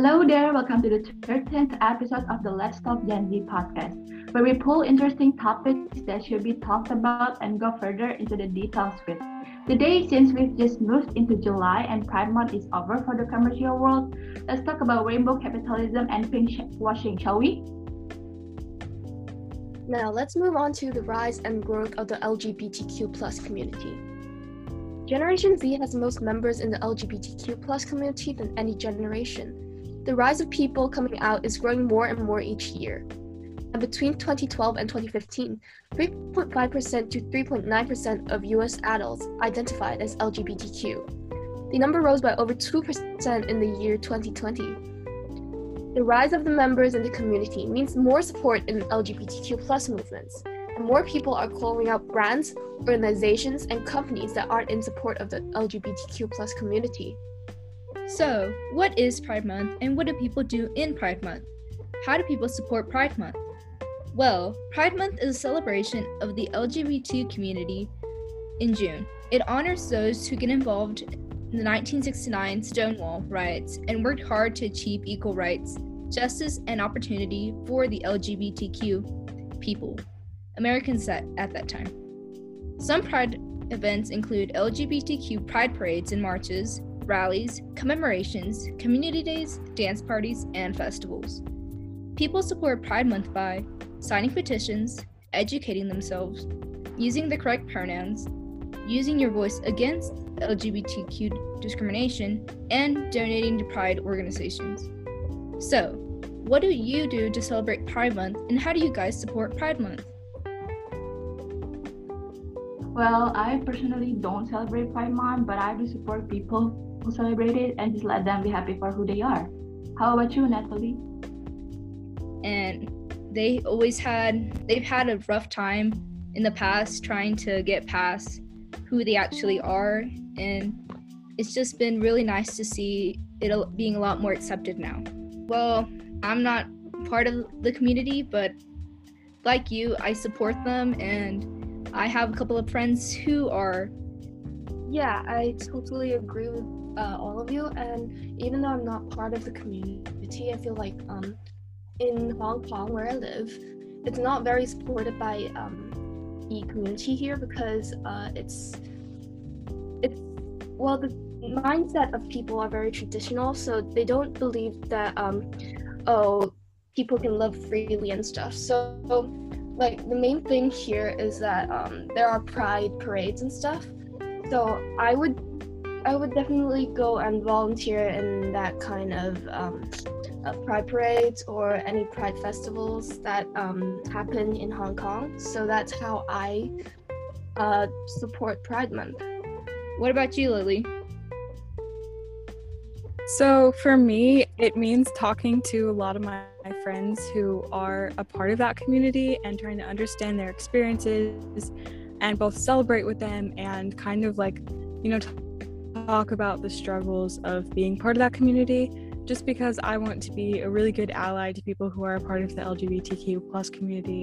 Hello there, welcome to the 13th episode of the Let's Talk Gen Z podcast, where we pull interesting topics that should be talked about and go further into the details with. Today, since we've just moved into July and Pride Month is over for the commercial world, let's talk about rainbow capitalism and pink washing, shall we? Now, let's move on to the rise and growth of the LGBTQ community. Generation Z has most members in the LGBTQ community than any generation. The rise of people coming out is growing more and more each year. And between 2012 and 2015, 3.5% to 3.9% of US adults identified as LGBTQ. The number rose by over 2% in the year 2020. The rise of the members in the community means more support in LGBTQ plus movements, and more people are calling out brands, organizations, and companies that aren't in support of the LGBTQ plus community. So, what is Pride Month and what do people do in Pride Month? How do people support Pride Month? Well, Pride Month is a celebration of the LGBT community in June. It honors those who get involved in the 1969 Stonewall riots and worked hard to achieve equal rights, justice, and opportunity for the LGBTQ people. Americans at, at that time. Some Pride events include LGBTQ pride parades and marches, rallies, commemorations, community days, dance parties, and festivals. People support Pride Month by signing petitions, educating themselves, using the correct pronouns, using your voice against LGBTQ discrimination, and donating to Pride organizations. So, what do you do to celebrate Pride Month, and how do you guys support Pride Month? Well, I personally don't celebrate Pride Month, but I do support people who celebrate it and just let them be happy for who they are. How about you, Natalie? And they always had they've had a rough time in the past trying to get past who they actually are and it's just been really nice to see it being a lot more accepted now. Well, I'm not part of the community, but like you, I support them and I have a couple of friends who are. Yeah, I totally agree with uh, all of you. And even though I'm not part of the community, I feel like um, in Hong Kong, where I live, it's not very supported by um, the community here because uh, it's it's well the mindset of people are very traditional, so they don't believe that um, oh people can love freely and stuff. So like the main thing here is that um, there are pride parades and stuff. So I would I would definitely go and volunteer in that kind of um, uh, pride parades or any pride festivals that um, happen in Hong Kong. So that's how I uh, support Pride Month. What about you, Lily? So for me, it means talking to a lot of my friends who are a part of that community and trying to understand their experiences and both celebrate with them and kind of like, you know, talk about the struggles of being part of that community just because I want to be a really good ally to people who are a part of the LGBTQ plus community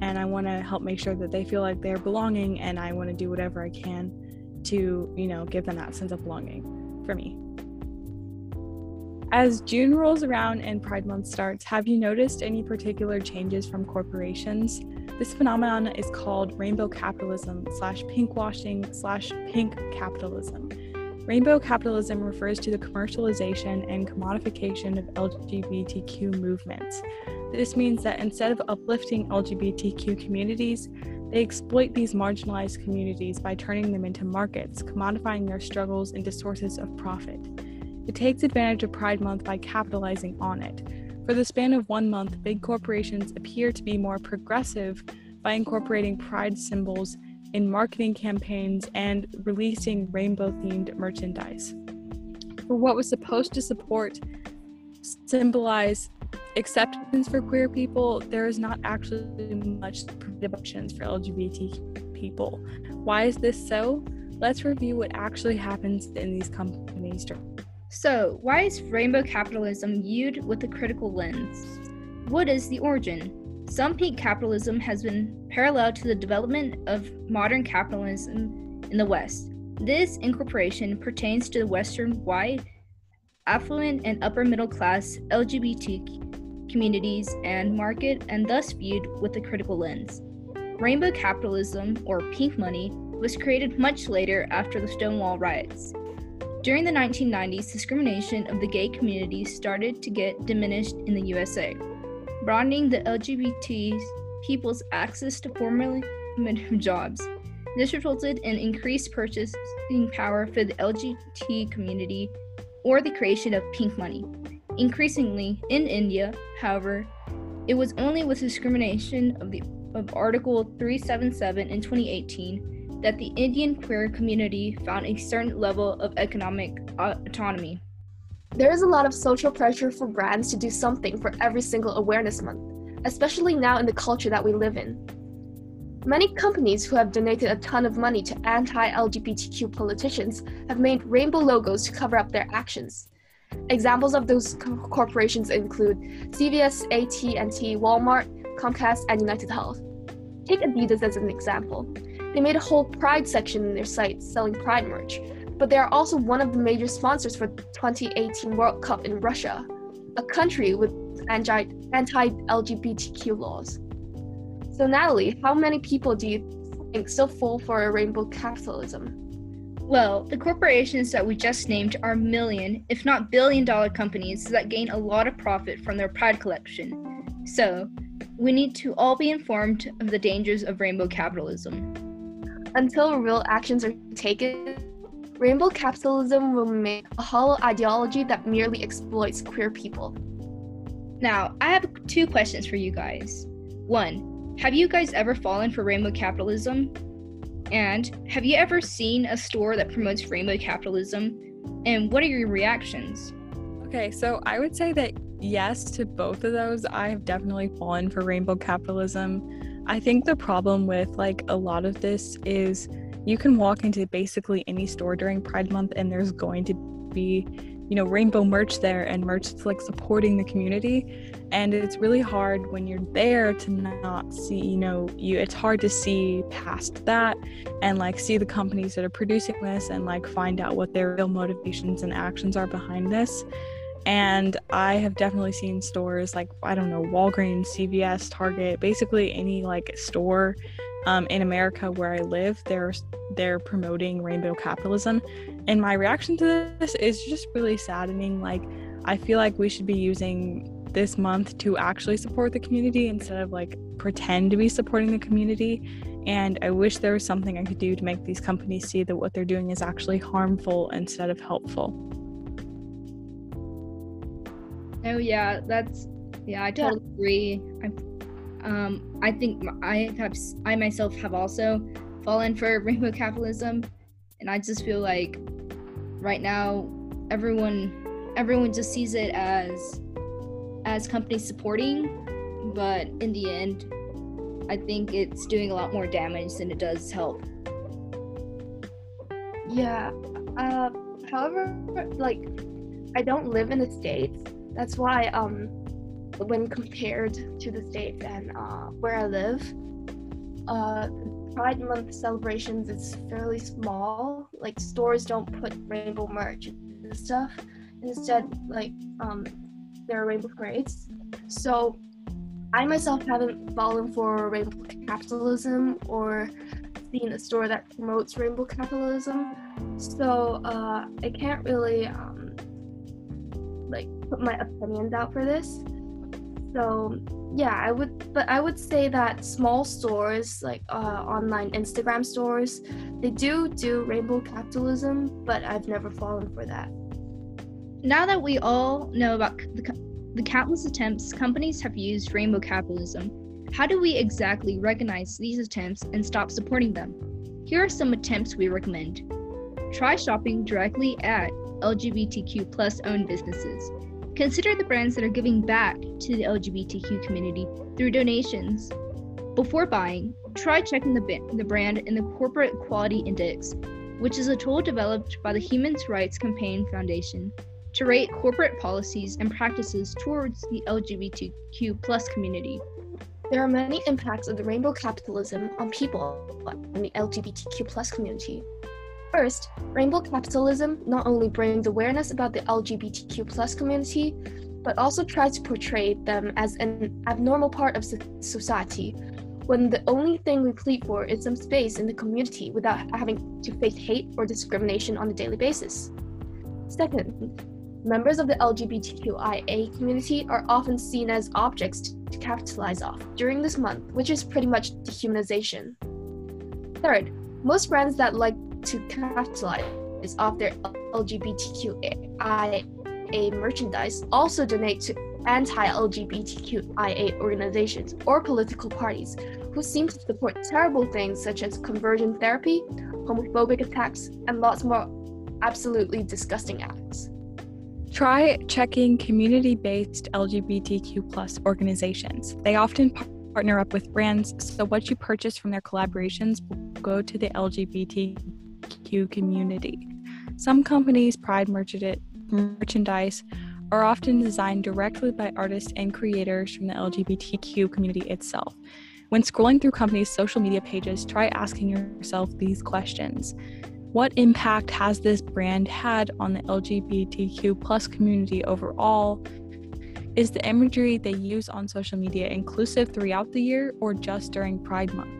and I want to help make sure that they feel like they're belonging and I want to do whatever I can to, you know, give them that sense of belonging for me. As June rolls around and Pride Month starts, have you noticed any particular changes from corporations? This phenomenon is called rainbow capitalism slash pinkwashing slash pink capitalism. Rainbow capitalism refers to the commercialization and commodification of LGBTQ movements. This means that instead of uplifting LGBTQ communities, they exploit these marginalized communities by turning them into markets, commodifying their struggles into sources of profit. It takes advantage of Pride Month by capitalizing on it. For the span of one month, big corporations appear to be more progressive by incorporating pride symbols in marketing campaigns and releasing rainbow themed merchandise. For what was supposed to support, symbolize acceptance for queer people, there is not actually much options for LGBT people. Why is this so? Let's review what actually happens in these companies so, why is rainbow capitalism viewed with a critical lens? What is the origin? Some pink capitalism has been parallel to the development of modern capitalism in the West. This incorporation pertains to the Western white affluent and upper middle class LGBT communities and market and thus viewed with a critical lens. Rainbow capitalism, or pink money, was created much later after the Stonewall riots. During the 1990s, discrimination of the gay community started to get diminished in the USA, broadening the LGBT people's access to minimum jobs. This resulted in increased purchasing power for the LGBT community or the creation of pink money. Increasingly, in India, however, it was only with discrimination of the of Article 377 in 2018 that the Indian queer community found a certain level of economic autonomy. There is a lot of social pressure for brands to do something for every single awareness month, especially now in the culture that we live in. Many companies who have donated a ton of money to anti LGBTQ politicians have made rainbow logos to cover up their actions. Examples of those co- corporations include CVS, AT&T, Walmart, Comcast, and United Health. Take Adidas as an example. They made a whole Pride section in their site selling Pride merch, but they are also one of the major sponsors for the 2018 World Cup in Russia, a country with anti LGBTQ laws. So, Natalie, how many people do you think still fall for a rainbow capitalism? Well, the corporations that we just named are million, if not billion dollar companies that gain a lot of profit from their pride collection. So, we need to all be informed of the dangers of rainbow capitalism. Until real actions are taken, rainbow capitalism will remain a hollow ideology that merely exploits queer people. Now, I have two questions for you guys. One, have you guys ever fallen for rainbow capitalism? And have you ever seen a store that promotes rainbow capitalism? And what are your reactions? Okay, so I would say that yes to both of those. I have definitely fallen for rainbow capitalism. I think the problem with like a lot of this is you can walk into basically any store during Pride Month and there's going to be you know rainbow merch there and merch that's like supporting the community. And it's really hard when you're there to not see you know you it's hard to see past that and like see the companies that are producing this and like find out what their real motivations and actions are behind this. And i have definitely seen stores like i don't know walgreens cvs target basically any like store um, in America where I live, they're they're promoting rainbow capitalism, and my reaction to this is just really saddening. Like, I feel like we should be using this month to actually support the community instead of like pretend to be supporting the community. And I wish there was something I could do to make these companies see that what they're doing is actually harmful instead of helpful. Oh yeah, that's yeah, I totally yeah. agree. I um, I think I have I myself have also fallen for rainbow capitalism, and I just feel like right now everyone everyone just sees it as as companies supporting, but in the end, I think it's doing a lot more damage than it does help. Yeah. Uh, however, like I don't live in the states. That's why um when compared to the states and uh, where I live, uh, Pride Month celebrations is fairly small. Like stores don't put rainbow merch and stuff. Instead, like um, there are rainbow parades. So I myself haven't fallen for rainbow capitalism or seen a store that promotes rainbow capitalism. So uh, I can't really um, like put my opinions out for this. So yeah, I would, but I would say that small stores like uh, online Instagram stores, they do do rainbow capitalism, but I've never fallen for that. Now that we all know about the, the countless attempts companies have used rainbow capitalism, how do we exactly recognize these attempts and stop supporting them? Here are some attempts we recommend. Try shopping directly at LGBTQ plus owned businesses. Consider the brands that are giving back to the LGBTQ community through donations. Before buying, try checking the, the brand in the Corporate Equality Index, which is a tool developed by the Human Rights Campaign Foundation to rate corporate policies and practices towards the LGBTQ plus community. There are many impacts of the rainbow capitalism on people in the LGBTQ plus community. First, rainbow capitalism not only brings awareness about the LGBTQ plus community, but also tries to portray them as an abnormal part of society, when the only thing we plead for is some space in the community without having to face hate or discrimination on a daily basis. Second, members of the LGBTQIA community are often seen as objects to capitalize off during this month, which is pretty much dehumanization. Third, most brands that like to capitalize off their LGBTQIA merchandise also donate to anti LGBTQIA organizations or political parties who seem to support terrible things such as conversion therapy, homophobic attacks, and lots more absolutely disgusting acts. Try checking community based LGBTQ plus organizations. They often partner up with brands, so what you purchase from their collaborations will go to the LGBTQ community. Some companies' pride merchandise are often designed directly by artists and creators from the LGBTQ community itself. When scrolling through companies' social media pages, try asking yourself these questions what impact has this brand had on the LGBTQ plus community overall? Is the imagery they use on social media inclusive throughout the year or just during Pride Month?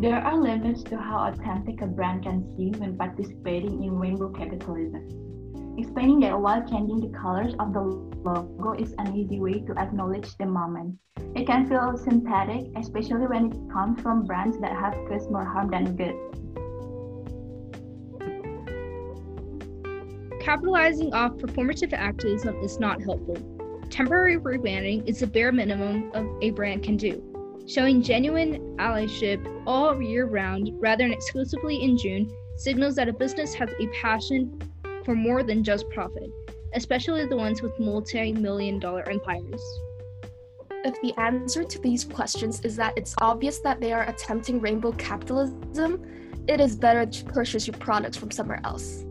There are limits to how authentic a brand can seem when participating in rainbow capitalism. Explaining that while changing the colors of the logo is an easy way to acknowledge the moment. It can feel synthetic, especially when it comes from brands that have caused more harm than good. Capitalizing off performative activism is not helpful. Temporary rebranding is the bare minimum of a brand can do. Showing genuine allyship all year round rather than exclusively in June signals that a business has a passion for more than just profit, especially the ones with multi million dollar empires. If the answer to these questions is that it's obvious that they are attempting rainbow capitalism, it is better to purchase your products from somewhere else.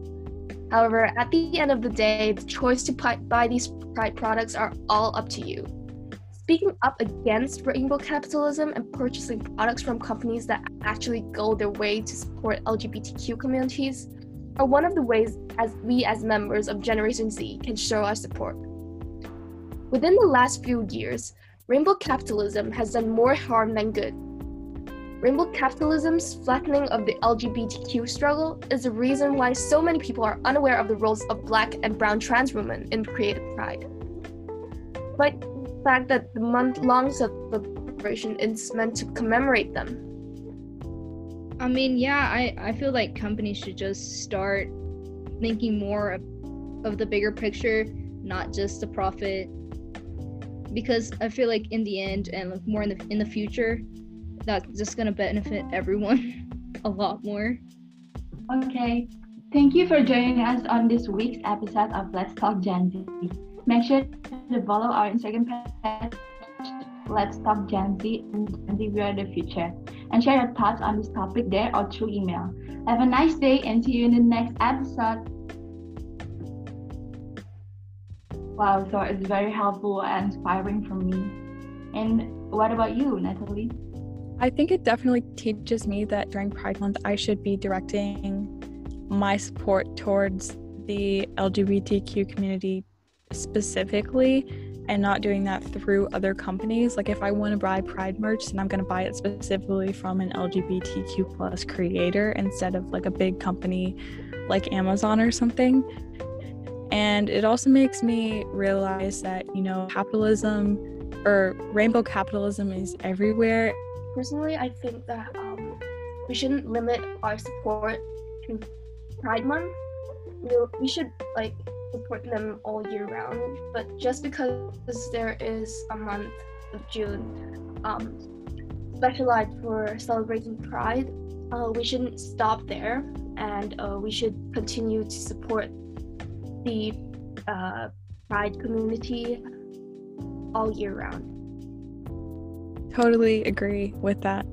However, at the end of the day, the choice to buy these products are all up to you. Speaking up against rainbow capitalism and purchasing products from companies that actually go their way to support LGBTQ communities are one of the ways as we as members of Generation Z can show our support. Within the last few years, rainbow capitalism has done more harm than good Rainbow capitalism's flattening of the LGBTQ struggle is the reason why so many people are unaware of the roles of black and brown trans women in creative pride. But fact that the month long celebration is meant to commemorate them. I mean, yeah, I, I feel like companies should just start thinking more of, of the bigger picture, not just the profit. Because I feel like in the end and like more in the in the future, that's just going to benefit everyone a lot more. Okay. Thank you for joining us on this week's episode of Let's Talk Gen Z. Make sure to follow our Instagram page, Let's Talk Gen Z and Gen Z We Are the Future, and share your thoughts on this topic there or through email. Have a nice day and see you in the next episode. Wow, so it's very helpful and inspiring for me. And what about you, Natalie? I think it definitely teaches me that during Pride Month, I should be directing my support towards the LGBTQ community specifically and not doing that through other companies. Like if I want to buy Pride merch, then I'm going to buy it specifically from an LGBTQ plus creator instead of like a big company like Amazon or something. And it also makes me realize that, you know, capitalism or rainbow capitalism is everywhere personally, I think that um, we shouldn't limit our support to Pride Month. We should like support them all year round. But just because there is a month of June um, specialized for celebrating Pride, uh, we shouldn't stop there, and uh, we should continue to support the uh, Pride community all year round. Totally agree with that.